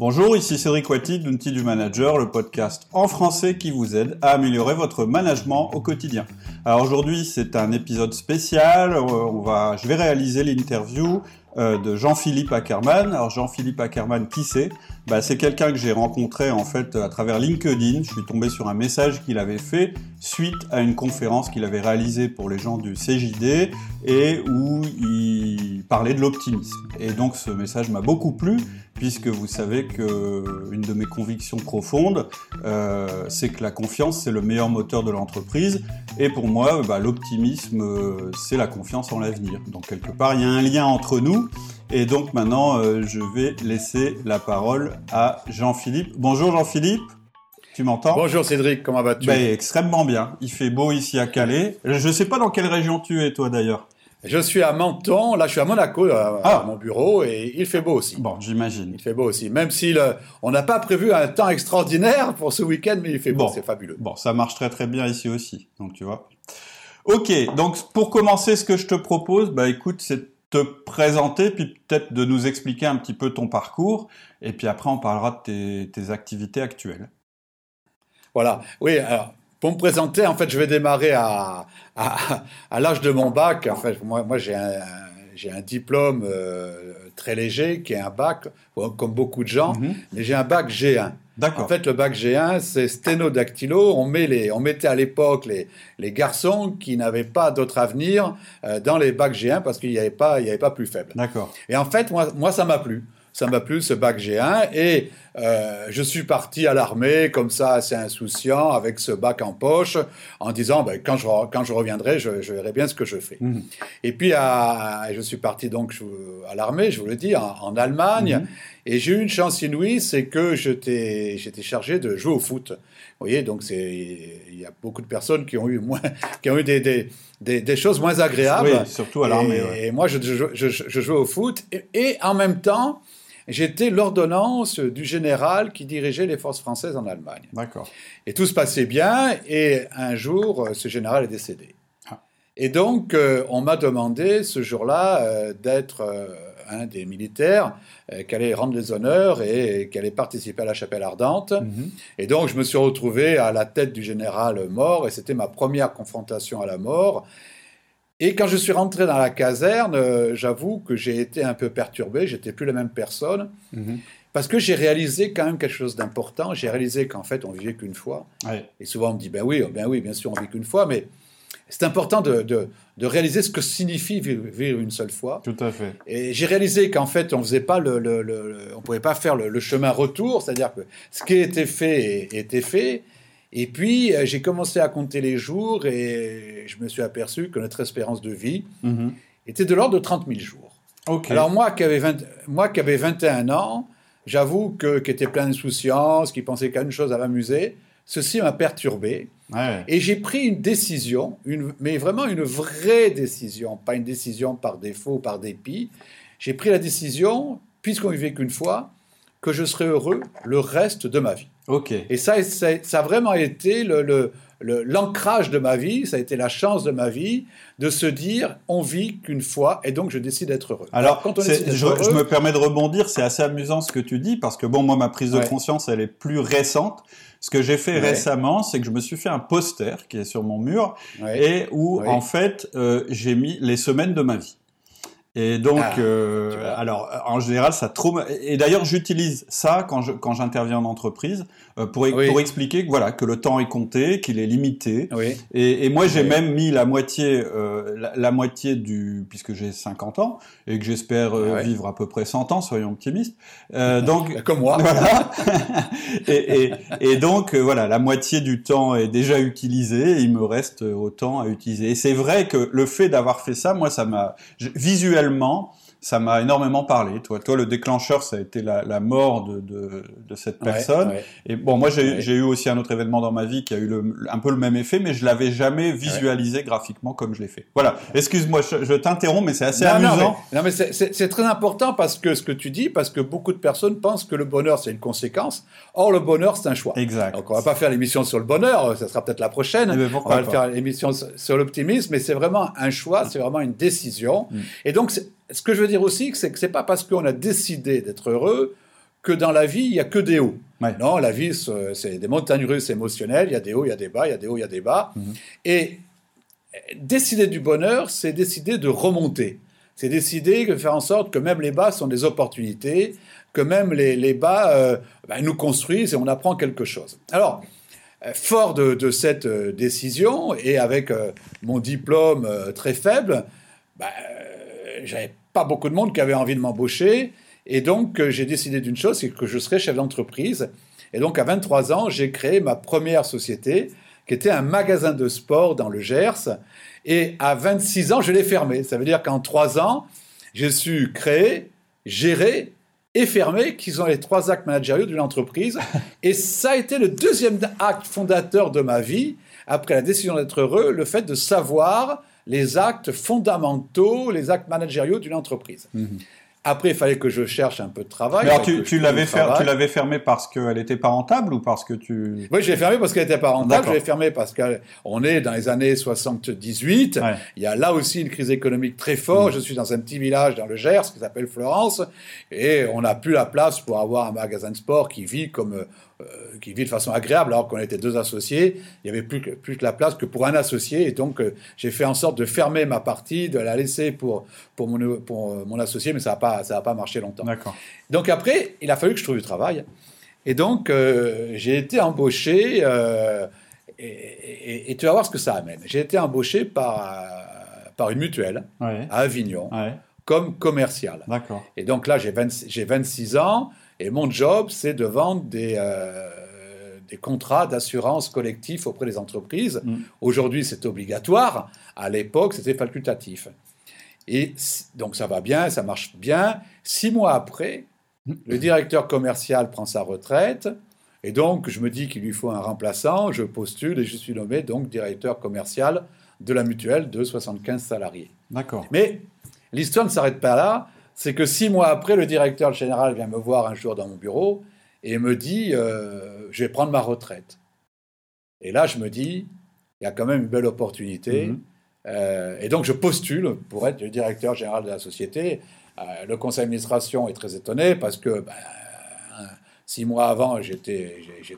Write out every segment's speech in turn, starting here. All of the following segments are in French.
Bonjour, ici Cédric Wati d'Unti du Manager, le podcast en français qui vous aide à améliorer votre management au quotidien. Alors aujourd'hui, c'est un épisode spécial. Euh, on va, je vais réaliser l'interview euh, de Jean-Philippe Ackerman. Alors Jean-Philippe Ackerman, qui c'est? Bah, C'est quelqu'un que j'ai rencontré en fait à travers LinkedIn. Je suis tombé sur un message qu'il avait fait suite à une conférence qu'il avait réalisée pour les gens du CJD et où il parlait de l'optimisme. Et donc ce message m'a beaucoup plu puisque vous savez que une de mes convictions profondes, euh, c'est que la confiance c'est le meilleur moteur de l'entreprise. Et pour moi, bah, l'optimisme euh, c'est la confiance en l'avenir. Donc quelque part, il y a un lien entre nous. Et donc maintenant, euh, je vais laisser la parole à Jean-Philippe. Bonjour Jean-Philippe. Tu m'entends? Bonjour Cédric, comment vas-tu? Ben, Extrêmement bien. Il fait beau ici à Calais. Je ne sais pas dans quelle région tu es toi d'ailleurs. Je suis à Menton, là je suis à Monaco, à, ah. mon bureau, et il fait beau aussi. Bon, j'imagine. Il fait beau aussi, même si on n'a pas prévu un temps extraordinaire pour ce week-end, mais il fait beau, c'est fabuleux. Bon, ça marche très très bien ici aussi, donc tu vois. Ok, donc pour commencer, ce que je te propose, bah écoute, c'est de te présenter, puis peut-être de nous expliquer un petit peu ton parcours, et puis après on parlera de tes, tes activités actuelles. Voilà, oui, alors pour me présenter, en fait, je vais démarrer à, à, à l'âge de mon bac. En fait, moi, moi j'ai un, j'ai un diplôme euh, très léger qui est un bac, comme beaucoup de gens, mhm. mais j'ai un bac G1. En fait, le bac G1, c'est sténodactylo. On, met les, on mettait à l'époque les, les garçons qui n'avaient pas d'autre avenir euh, dans les bacs G1 parce qu'il n'y avait, pas, il y avait pas plus faible. D'accord. Et en fait, moi, moi ça m'a plu ça m'a plu ce bac G1 et euh, je suis parti à l'armée comme ça assez insouciant avec ce bac en poche en disant ben, quand, je, quand je reviendrai je, verrai bien ce que je fais. Mmh. Et puis je suis parti donc à l'armée, je vous le dis, en, Allemagne mmh. et j'ai eu une chance inouïe, c'est que j'étais chargé de jouer au foot. Vous voyez, donc il y a beaucoup de personnes qui ont eu moins, qui ont eu des, des, des, choses moins agréables. Oui, surtout à l'armée. Et, moi, je, je, jouais au foot et en même temps, J'étais l'ordonnance du général qui dirigeait les forces françaises en Allemagne. D'accord. Et tout se passait bien, et un jour, ce général est décédé. Ah. Et donc, euh, on m'a demandé ce jour-là euh, d'être euh, un des militaires qui allait rendre les honneurs et qui allait participer à la chapelle ardente. Mhm. Et donc, je me suis retrouvé à la tête du général mort, et c'était ma première confrontation à la mort. Et quand je suis rentré dans la caserne, euh, j'avoue que j'ai été un peu perturbé, j'étais plus la même personne, mhm. parce que j'ai réalisé quand même quelque chose d'important. J'ai réalisé qu'en fait, on vivait qu'une fois. Et souvent, on me dit, ben oui, ben oui, bien sûr, on vit qu'une fois, mais c'est important de, de, réaliser ce que signifie vivre, une seule fois. Tout à fait. Et j'ai réalisé qu'en fait, on faisait pas le, le, on pouvait pas faire le, chemin retour, c'est-à-dire que ce qui était fait était fait. Et puis, euh, j'ai commencé à compter les jours et je me suis aperçu que notre espérance de vie mhm. était de l'ordre de 30 000 jours. Alors, moi qui avais, 20, moi qui avais 21 ans, j'avoue que qui était plein d'insouciance, qui pensait qu'à une chose à m'amuser, ceci m'a perturbé. Et j'ai pris une décision, une, mais vraiment une vraie décision, pas une décision par défaut, par dépit. J'ai pris la décision, puisqu'on vivait qu'une fois, que je serais heureux le reste de ma vie. Ok. Et ça, ça, a vraiment été le, l'ancrage de ma vie, ça a été la chance de ma vie de se dire on vit qu'une fois et donc je décide d'être heureux. Alors, quand on je, je, me permets de rebondir, c'est assez amusant ce que tu dis parce que bon moi ma prise de conscience elle est plus récente. Ce que j'ai fait récemment, c'est que je me suis fait un poster qui est sur mon mur et où en fait euh, j'ai mis les semaines de ma vie. Et donc, ah, euh, alors en général, ça trop. Et d'ailleurs, j'utilise ça quand je quand j'interviens en entreprise euh, pour pour expliquer que voilà que le temps est compté, qu'il est limité. Oui. Et, et moi, j'ai même mis la moitié euh, la, moitié du puisque j'ai 50 ans et que j'espère euh, ah vivre à peu près 100 ans, soyons optimistes. Euh, donc comme moi. Voilà. et, et, et, donc voilà, la moitié du temps est déjà utilisé. Et il me reste autant à utiliser. Et c'est vrai que le fait d'avoir fait ça, moi, ça m'a visuellement finalement ça m'a énormément parlé. Toi, toi, le déclencheur, ça a été la, mort de, de, cette personne. Et bon, moi, j'ai eu aussi un autre événement dans ma vie qui a eu le, un peu le même effet, mais je l'avais jamais visualisé graphiquement comme je l'ai fait. Voilà. Excuse-moi, je, t'interromps, mais c'est assez amusant. Non, mais, c'est très important parce que ce que tu dis, parce que beaucoup de personnes pensent que le bonheur c'est une conséquence. Or, le bonheur c'est un choix. Exact. Donc, on va pas faire l'émission sur le bonheur, ça sera peut-être la prochaine. Eh ben, on va faire l'émission sur l'optimisme, mais c'est vraiment un choix, c'est vraiment une décision. Mm. Et donc, ce que je veux dire aussi, c'est que c'est pas parce qu'on a décidé d'être heureux que dans la vie, il n'y a que des hauts. Non, la vie, c'est des montagnes russes émotionnelles. Il y a des hauts, il y a des bas, il y a des hauts, il y a des bas. Mhm. Et décider du bonheur, c'est décider de remonter. C'est décider de faire en sorte que même les bas sont des opportunités, que même les, bas euh, ben, nous construisent et on apprend quelque chose. Alors, euh, fort de, cette euh, décision et avec mon diplôme très faible, ben, j'avais pas beaucoup de monde qui avait envie de m'embaucher. Et donc, j'ai décidé d'une chose, c'est que je serais chef d'entreprise. Et donc, à 23 ans, j'ai créé ma première société, qui était un magasin de sport dans le Gers. Et à 26 ans, je l'ai fermé. Ça veut dire qu'en 3 ans, j'ai su créer, gérer et fermer, qui sont les trois actes managériaux d'une entreprise. Et ça a été le deuxième acte fondateur de ma vie, après la décision d'être heureux, le fait de savoir les actes fondamentaux, les actes managériaux d'une entreprise. Mhm. Après, il fallait que je cherche un peu de travail. alors, tu, tu l'avais fermé parce qu'elle n'était pas rentable ou parce que tu... Oui, je l'ai fermé parce qu'elle n'était pas rentable. Je l'ai fermé parce qu'on est dans les années 78. Il y a là aussi une crise économique très forte. Mm. Je suis dans un petit village dans le Gers qui s'appelle Florence. Et on n'a plus la place pour avoir un magasin de sport qui vit comme euh, qui vit de façon agréable, alors qu'on était deux associés. Il n'y avait plus que, plus que la place que pour un associé. Et donc, euh, j'ai fait en sorte de fermer ma partie, de la laisser pour, pour, mon, pour euh, mon associé, mais ça n'a pas, ça pas marché longtemps. Donc, après, il a fallu que je trouve du travail. Et donc, j'ai été embauché, et, tu vas voir ce que ça amène. J'ai été embauché par, par une mutuelle à Avignon. comme commercial. Et donc là, j'ai 26 ans. Et mon job, c'est de vendre des, euh, des contrats d'assurance collectif auprès des entreprises. Mm. Aujourd'hui, c'est obligatoire. À l'époque, c'était facultatif. Et donc ça va bien, ça marche bien. Six mois après, le directeur commercial prend sa retraite. Et donc, je me dis qu'il lui faut un remplaçant. Je postule et je suis nommé donc directeur commercial de la mutuelle de 75 salariés. D'accord. Mais l'histoire ne s'arrête pas là c'est que six mois après, le directeur général vient me voir un jour dans mon bureau et me dit euh, Je vais prendre ma retraite. Et là, je me dis Il y a quand même une belle opportunité. Mhm. Euh, et donc, je postule pour être le directeur général de la société. Euh, le conseil d'administration est très étonné parce que ben, six mois avant, j'étais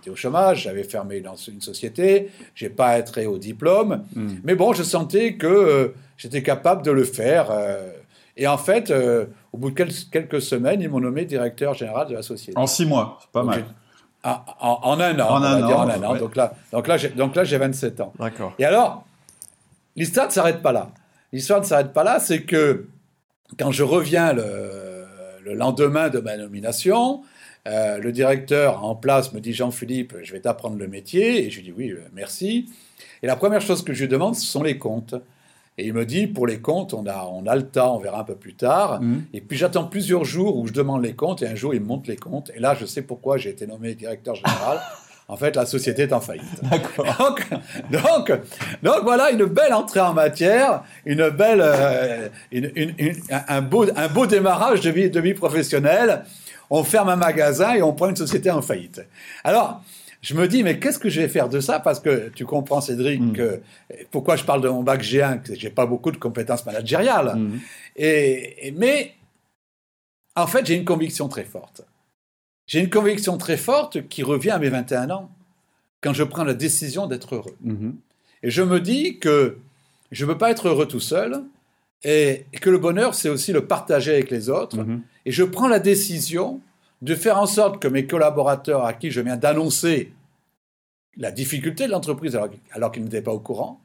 au chômage, j'avais fermé une, une société, j'ai pas été au diplôme. Mhm. Mais bon, je sentais que j'étais capable de le faire. Et en fait, euh, au bout de quelques semaines, ils m'ont nommé directeur général de la société. En six mois, c'est pas mal. Ah, en, un an. En un an. en un an. Donc là, donc là, donc là, j'ai 27 ans. D'accord. Et alors, l'histoire ne s'arrête pas là. L'histoire ne s'arrête pas là, c'est que quand je reviens le, lendemain de ma nomination, euh, le directeur en place me dit Jean-Philippe, je vais t'apprendre le métier. Et je lui dis oui, euh, merci. Et la première chose que je lui demande, ce sont les comptes. Et il me dit, pour les comptes, on a, on a le temps, on verra un peu plus tard. Mhm. Et puis j'attends plusieurs jours où je demande les comptes, et un jour il me montre les comptes. Et là, je sais pourquoi j'ai été nommé directeur général. En fait, la société est en faillite. Donc, donc, donc, voilà une belle entrée en matière, une belle, euh, un, beau, un beau démarrage de vie, de vie professionnelle. On ferme un magasin et on prend une société en faillite. Alors, je me dis, mais qu'est-ce que je vais faire de ça? Parce que tu comprends, Cédric, mm. que, pourquoi je parle de mon bac G1, que j'ai pas beaucoup de compétences managériales. Mm. Et, mais, en fait, j'ai une conviction très forte. J'ai une conviction très forte qui revient à mes 21 ans, quand je prends la décision d'être heureux. Mm-hmm. Et je me dis que je ne veux pas être heureux tout seul, et que le bonheur, c'est aussi le partager avec les autres. Et je prends la décision de faire en sorte que mes collaborateurs à qui je viens d'annoncer la difficulté de l'entreprise alors, qu'ils n'étaient pas au courant,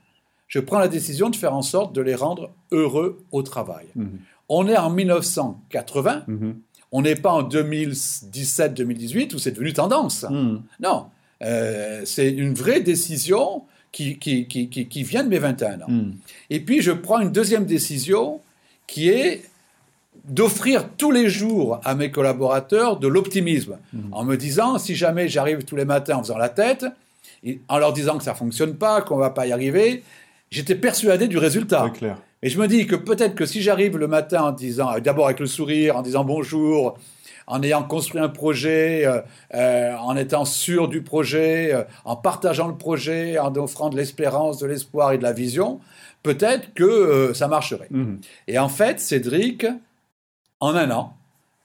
je prends la décision de faire en sorte de les rendre heureux au travail. Mhm. On est en 1980, mhm. on n'est pas en 2017-2018 où c'est devenu tendance. Mhm. Non, euh, c'est une vraie décision qui, qui, qui, qui, vient de mes 21 ans. Et puis je prends une deuxième décision qui est d'offrir tous les jours à mes collaborateurs de l'optimisme, mhm. en me disant, si jamais j'arrive tous les matins en faisant la tête, en leur disant que ça fonctionne pas, qu'on va pas y arriver, j'étais persuadé du résultat. Clair. Et je me dis que peut-être que si j'arrive le matin en disant, d'abord avec le sourire, en disant bonjour, en ayant construit un projet, euh, euh, en étant sûr du projet, euh, en partageant le projet, en offrant de l'espérance, de l'espoir et de la vision, peut-être que ça marcherait. Mhm. Et en fait, Cédric, en un an,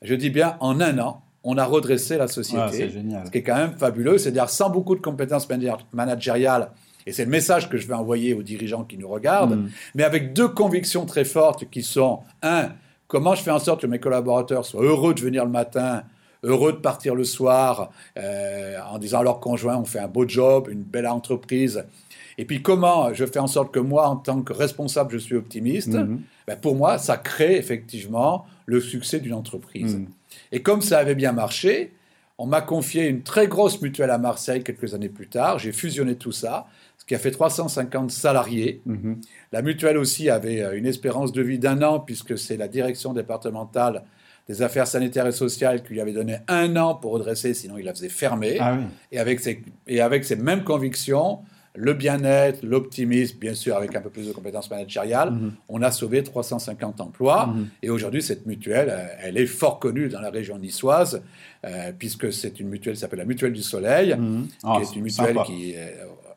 je dis bien en un an, on a redressé la société. Ah, c'est génial. Ce qui est quand même fabuleux, c'est-à-dire sans beaucoup de compétences managériales, et c'est le message que je vais envoyer aux dirigeants qui nous regardent, Mm. mais avec deux convictions très fortes qui sont, un, comment je fais en sorte que mes collaborateurs soient heureux de venir le matin, heureux de partir le soir, euh, en disant à leur conjoint, on fait un beau job, une belle entreprise. Et puis comment je fais en sorte que moi, en tant que responsable, je suis optimiste? Mhm. Ben, pour moi, ça crée effectivement le succès d'une entreprise. Mhm. Et comme ça avait bien marché, on m'a confié une très grosse mutuelle à Marseille quelques années plus tard. J'ai fusionné tout ça, ce qui a fait 350 salariés. Mhm. La mutuelle aussi avait euh, une espérance de vie d'un an, puisque c'est la direction départementale des affaires sanitaires et sociales qui lui avait donné un an pour redresser, sinon il la faisait fermer. Ah oui. Et, avec ces, et avec ces mêmes convictions, le bien-être, l'optimisme, bien sûr avec un peu plus de compétences managériales, Mhm. on a sauvé 350 emplois. Mhm. Et aujourd'hui, cette mutuelle, euh, elle est fort connue dans la région niçoise, euh, puisque c'est une mutuelle qui s'appelle la Mutuelle du Soleil, Mhm. Ah, qui est une mutuelle sympa. qui... euh,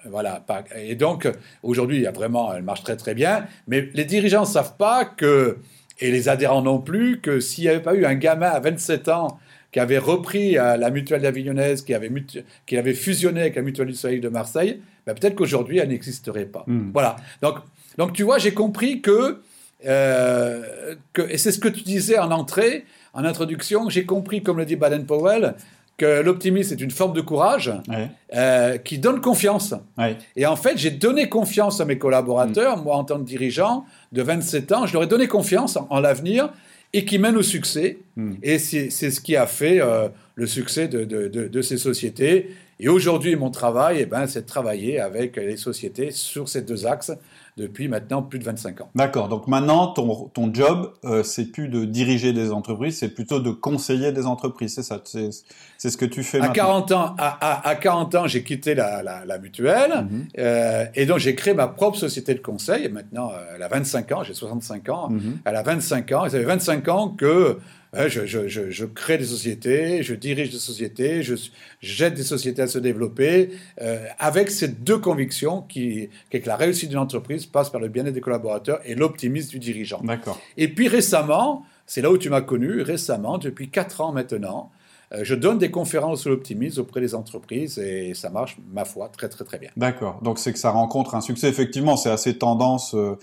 voilà, et donc aujourd'hui, il y a vraiment, elle marche très très bien, mais les dirigeants ne savent pas que, et les adhérents non plus, que s'il n'y avait pas eu un gamin à 27 ans qui avait repris euh, la mutuelle d'Avignonnaise, qui avait, mutu- qui avait fusionné avec la mutuelle du Soleil de Marseille, ben, peut-être qu'aujourd'hui, elle n'existerait pas. Mhm. Voilà. Donc, donc, tu vois, j'ai compris que, euh, que et c'est ce que tu disais en entrée, en introduction, j'ai compris, comme le dit Baden-Powell, que l'optimisme est une forme de courage Ouais. euh, qui donne confiance. Ouais. Et en fait, j'ai donné confiance à mes collaborateurs, moi en tant que dirigeant de 27 ans, je leur ai donné confiance en, en l'avenir et qui mène au succès. Mm. Et c'est c'est ce qui a fait euh, le succès de, de- de- de ces sociétés. Et aujourd'hui, mon travail, eh ben, c'est de travailler avec les sociétés sur ces deux axes depuis maintenant plus de 25 ans. D'accord. Donc maintenant, ton, ton job, euh, c'est plus de diriger des entreprises, c'est plutôt de conseiller des entreprises. C'est ça. C'est c'est ce que tu fais À maintenant. 40 ans, à, à- à 40 ans, j'ai quitté la, la- la mutuelle Mhm. euh, et donc j'ai créé ma propre société de conseil. Et maintenant, euh, elle a 25 ans, j'ai 65 ans. Mhm. Elle a 25 ans. Et ça fait 25 ans que je, je- je- je crée des sociétés, je dirige des sociétés, je j'aide des sociétés à se développer euh, avec ces deux convictions qui, qui est que la réussite d'une entreprise passe par le bien-être des collaborateurs et l'optimisme du dirigeant. D'accord. Et puis récemment, c'est là où tu m'as connu, récemment, depuis 4 ans maintenant, euh, je donne des conférences sur l'optimisme auprès des entreprises et ça marche, ma foi, très très très bien. D'accord. Donc c'est que ça rencontre un succès. Effectivement, c'est assez tendance. euh,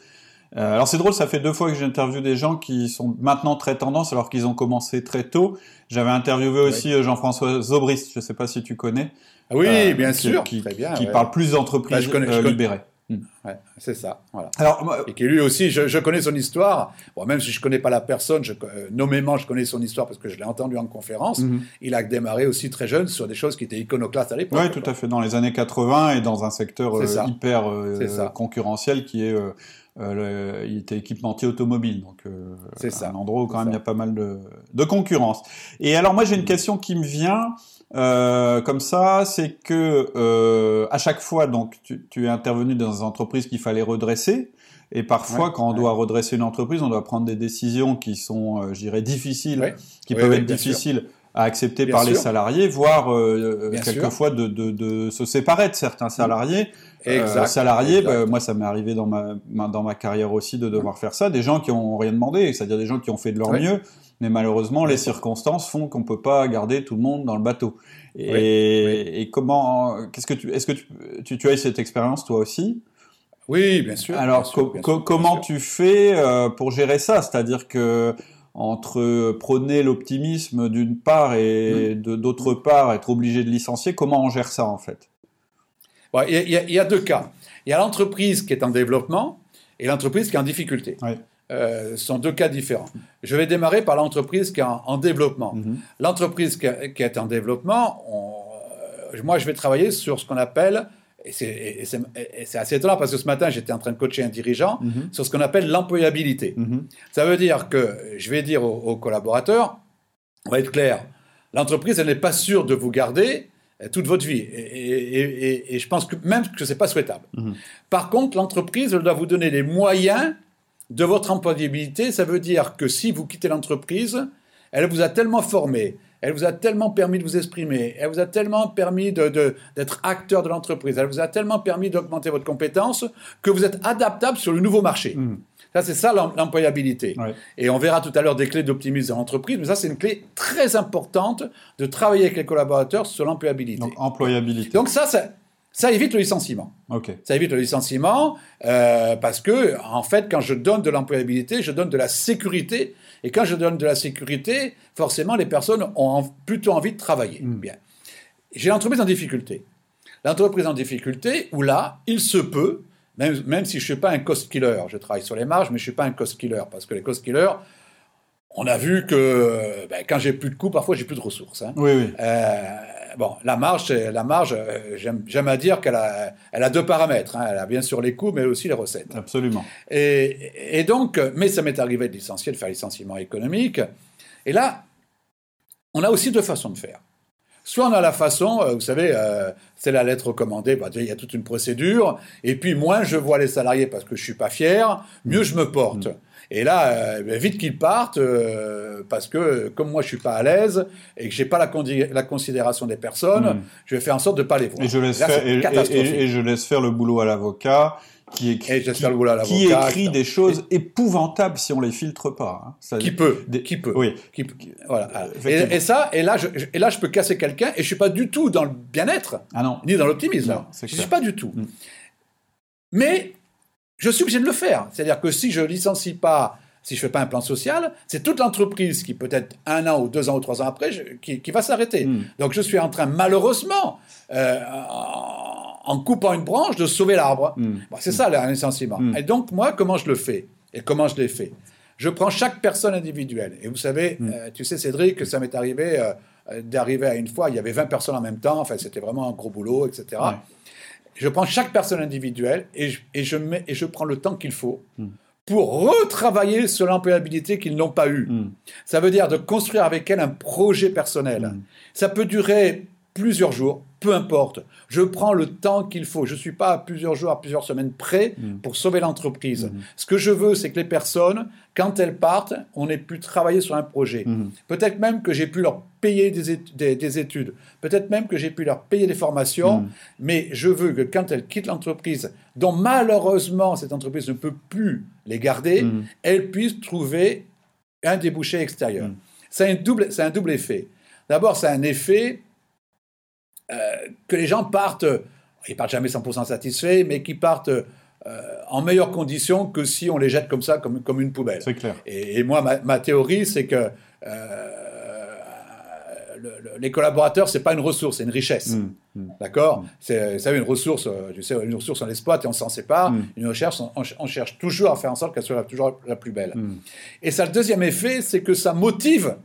euh, alors c'est drôle, ça fait deux fois que j'interviewe des gens qui sont maintenant très tendance alors qu'ils ont commencé très tôt. J'avais interviewé aussi euh, Jean-François Zobrist, je ne sais pas si tu connais. Ah Oui, euh, bien qui- sûr, Qui, très bien. qui ouais. parle plus d'entreprises Bah, je connais- je libérées. Ouais, c'est ça, voilà. Alors, moi, Et qui lui aussi, je, je connais son histoire. Bon, même si je connais pas la personne, je, euh, nommément, je connais son histoire parce que je l'ai entendu en conférence. Mhm. Il a démarré aussi très jeune sur des choses qui étaient iconoclastes à l'époque. Oui, tout à fait. Dans les années 80 et dans un secteur euh, hyper euh, concurrentiel qui est, euh, il était équipementier automobile, donc euh, C'est ça. un endroit où quand même il y a pas mal de, de concurrence. Et alors moi j'ai une question qui me vient euh, comme ça, c'est que euh, à chaque fois donc tu, tu es intervenu dans des entreprises qu'il fallait redresser. Et parfois, Ouais, quand on ouais. doit redresser une entreprise, on doit prendre des décisions qui sont, euh, je dirais, difficiles, Ouais. qui peuvent être sûr. À accepter Bien par les salariés, voire euh, sûr. quelquefois de, de, de se séparer de certains salariés. Exact. Euh, salariés, Exact. bah, moi ça m'est arrivé dans ma, ma- dans ma carrière aussi de devoir faire ça. Des gens qui ont rien demandé, c'est-à-dire des gens qui ont fait de leur Oui. mieux, mais malheureusement les circonstances font qu'on peut pas garder tout le monde dans le bateau. Et, Oui. et comment, qu'est-ce que tu, est-ce que tu, tu, tu as eu cette expérience toi aussi? Oui, bien sûr. Alors bien sûr, co- bien co- sûr, bien comment tu fais euh, pour gérer ça? C'est-à-dire que entre prôner l'optimisme d'une part Mmh. et de d'autre part être obligé de licencier, comment on gère ça en fait? Bon, Il y, a- il y deux cas. Il y a l'entreprise qui est en développement et l'entreprise qui est en difficulté. Oui. Euh, ce sont deux cas différents. Je vais démarrer par l'entreprise qui est en, en développement. Mhm. L'entreprise qui, qui est en développement, on- euh, moi je vais travailler sur ce qu'on appelle, et c'est assez étonnant parce que ce matin j'étais en train de coacher un dirigeant, Mhm. sur ce qu'on appelle l'employabilité. Mhm. Ça veut dire que je vais dire aux, aux collaborateurs, on va être clair, l'entreprise, elle n'est pas sûre de vous garder euh, toute votre vie. Et, et- et- et je pense que même que ce n'est pas souhaitable. Mhm. Par contre, l'entreprise, elle doit vous donner les moyens de votre employabilité. Ça veut dire que si vous quittez l'entreprise, elle vous a tellement formé, elle vous a tellement permis de vous exprimer, elle vous a tellement permis d'être de, acteur de l'entreprise, elle vous a tellement permis d'augmenter votre compétence que vous êtes adaptable sur le nouveau marché. Mhm. Ça, c'est ça l'employabilité. Ouais. Et on verra tout à l'heure des clés d'optimisme dans l'entreprise, mais ça, c'est une clé très importante de travailler avec les collaborateurs sur l'employabilité. Donc employabilité. Donc ça, ça, ça évite le licenciement. Ok. Ça évite le licenciement euh, parce que, en fait, quand je donne de l'employabilité, je donne de la sécurité. Et quand je donne de la sécurité, forcément, les personnes ont en- plutôt envie de travailler. Bien. J'ai l'entreprise en difficulté. L'entreprise en difficulté où là, il se peut, même, même si je ne suis pas un cost killer, je travaille sur les marges, mais je ne suis pas un cost killer parce que les cost killers, on a vu que ben, quand j'ai plus de coûts, parfois j'ai plus de ressources. hein. Oui, oui. Euh, bon, la marge, la marge, euh, j'aime à dire qu'elle a, elle a deux paramètres. hein. Elle a bien sûr les coûts, mais aussi les recettes. Absolument. Et, et donc, mais ça m'est arrivé de licencier, de faire licenciement économique. Et là, on a aussi deux façons de faire. Soit on a la façon, euh, vous savez, euh, c'est la lettre recommandée, bah, il y a toute une procédure, et puis moins je vois les salariés parce que je suis pas fier, mieux je me porte. Et là, euh, ben, vite qu'ils partent, euh, parce que comme moi je suis pas à l'aise et que j'ai pas la, considération des personnes, Mm. je vais faire en sorte de pas les voir. Et je laisse Là, faire, c'est et, et- catastrophique. et- et je laisse faire le boulot à l'avocat qui écrit, qui, qui des choses épouvantables si on les filtre pas. hein. Ça- Qui peut, des- qui peut. Oui. Qui- voilà. effectivement. Et, et ça, et là, je, et là, je peux casser quelqu'un et je suis pas du tout dans le bien-être, Ah non. ni dans l'optimisme. Je suis pas du tout. Mm. Mais je suis obligé de le faire. C'est-à-dire que si je licencie pas, si je fais pas un plan social, c'est toute l'entreprise qui peut-être un an ou deux ans ou trois ans après, je- qui, qui va s'arrêter. Mm. Donc je suis en train, malheureusement, euh, en, coupant une branche, de sauver l'arbre. Mm. Bon, c'est ça, le licenciement. Mm. Et donc, moi, comment je le fais? Et comment je l'ai fait? Je prends chaque personne individuelle. Et vous savez, euh, tu sais, Cédric, que ça m'est arrivé euh, euh, d'arriver à une fois, il y avait 20 personnes en même temps, enfin, c'était vraiment un gros boulot, etc. Ouais. Je prends chaque personne individuelle et je, et je, mets, et je prends le temps qu'il faut Mm. pour retravailler sur l'employabilité qu'ils n'ont pas eue. Mm. Ça veut dire de construire avec elle un projet personnel. Mm. Ça peut durer plusieurs jours, peu importe. Je prends le temps qu'il faut. Je ne suis pas à plusieurs jours, à plusieurs semaines près Mm. pour sauver l'entreprise. Mm. Ce que je veux, c'est que les personnes, quand elles partent, on ait pu travailler sur un projet. Mm. Peut-être même que j'ai pu leur payer des, étu- des- des études. Peut-être même que j'ai pu leur payer des formations. Mm. Mais je veux que quand elles quittent l'entreprise, dont malheureusement cette entreprise ne peut plus les garder, Mm. elles puissent trouver un débouché extérieur. Mm. C'est un, double- un double effet. D'abord, c'est un effet que les gens partent, ils partent jamais 100% satisfaits, mais qui partent euh, en meilleures conditions que si on les jette comme ça, comme, comme une poubelle. C'est clair. Et, et moi, ma, ma théorie, c'est que euh, le- le- les collaborateurs, c'est pas une ressource, c'est une richesse. Mm. Mm. D'accord? C'est, vous savez, une ressource, euh, tu sais, une ressource, on l'exploite et on s'en sépare. Mm. Une recherche, on, on cherche toujours à faire en sorte qu'elle soit toujours la plus belle. Et ça, le deuxième effet, c'est que ça motive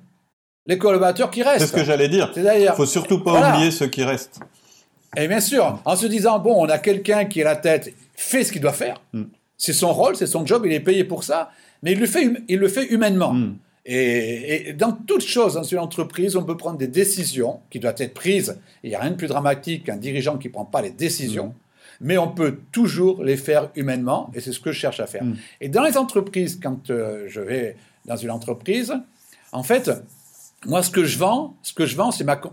les collaborateurs qui restent. C'est ce que j'allais dire. C'est-à-dire, Faut surtout pas Voilà. oublier ceux qui restent. et bien sûr, en se disant, bon, on a quelqu'un qui est la tête, fait ce qu'il doit faire. Mm. C'est son rôle, c'est son job, il est payé pour ça, mais il le fait, hum- il le fait humainement. Mm. Et, et dans toute chose, dans une entreprise, on peut prendre des décisions qui doivent être prises. Il n'y a rien de plus dramatique qu'un dirigeant qui ne prend pas les décisions, Mm. mais on peut toujours les faire humainement, et c'est ce que je cherche à faire. Et dans les entreprises, quand euh, je vais dans une entreprise, en fait, moi, ce que je vends, ce que je vends, c'est con-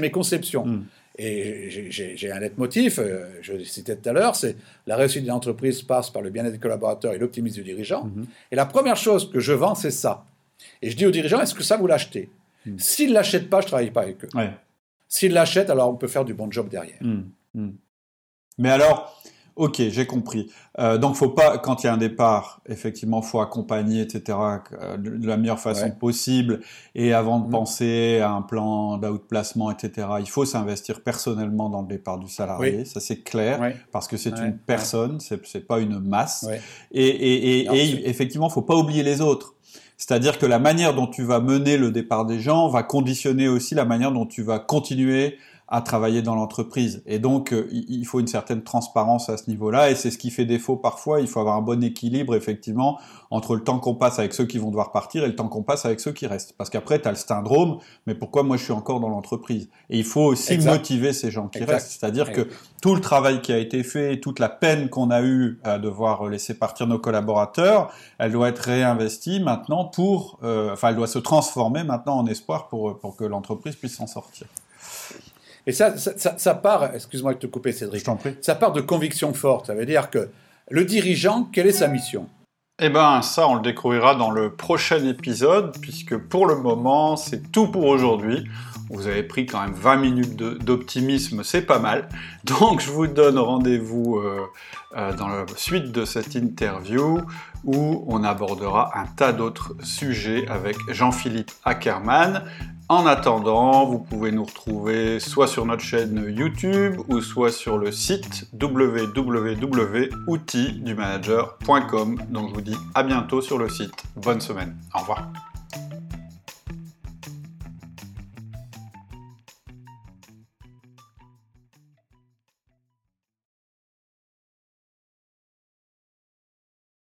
mes conceptions. Mm. Et j'ai- un leitmotiv, euh, je le citais tout à l'heure, c'est la réussite d'une entreprise passe par le bien-être des collaborateurs et l'optimisme du dirigeant. Mhm. Et la première chose que je vends, c'est ça. Et je dis aux dirigeants, est-ce que ça vous l'achetez? Mm. S'ils ne l'achètent pas, je ne travaille pas avec eux. Ouais. S'ils l'achètent, alors on peut faire du bon job derrière. Mm. Mm. Mais alors, ok, j'ai compris. Euh, donc, faut pas, quand il y a un départ, effectivement, faut accompagner, etc., euh, de la meilleure façon Ouais. possible. Et avant de Mhm. penser à un plan d'outplacement, etc., il faut s'investir personnellement dans le départ du salarié. Ça, c'est clair. Parce que c'est Ouais, une personne, c'est c'est pas une masse. Ouais. Et, et, et, Non, et effectivement, faut pas oublier les autres. C'est-à-dire que la manière dont tu vas mener le départ des gens va conditionner aussi la manière dont tu vas continuer à travailler dans l'entreprise. Et donc, euh, il faut une certaine transparence à ce niveau-là, et c'est ce qui fait défaut parfois. Il faut avoir un bon équilibre, effectivement, entre le temps qu'on passe avec ceux qui vont devoir partir et le temps qu'on passe avec ceux qui restent. Parce qu'après, tu as le syndrome, mais pourquoi moi je suis encore dans l'entreprise? Et il faut aussi motiver ces gens qui restent. C'est-à-dire que tout le travail qui a été fait, toute la peine qu'on a eue à devoir laisser partir nos collaborateurs, elle doit être réinvestie maintenant pour, euh, enfin, elle doit se transformer maintenant en espoir pour, pour que l'entreprise puisse s'en sortir. Et ça, ça, ça, part, excuse-moi de te couper Cédric, ça part de conviction forte. Ça veut dire que le dirigeant, quelle est sa mission? Eh ben ça, on le découvrira dans le prochain épisode, puisque pour le moment, c'est tout pour aujourd'hui. Vous avez pris quand même 20 minutes d'optimisme, c'est pas mal. Donc je vous donne rendez-vous euh, euh, dans la suite de cette interview où on abordera un tas d'autres sujets avec Jean-Philippe Ackermann. En attendant, vous pouvez nous retrouver soit sur notre chaîne YouTube ou soit sur le site www.outildumanager.com. Donc je vous dis à bientôt sur le site. Bonne semaine. Au revoir.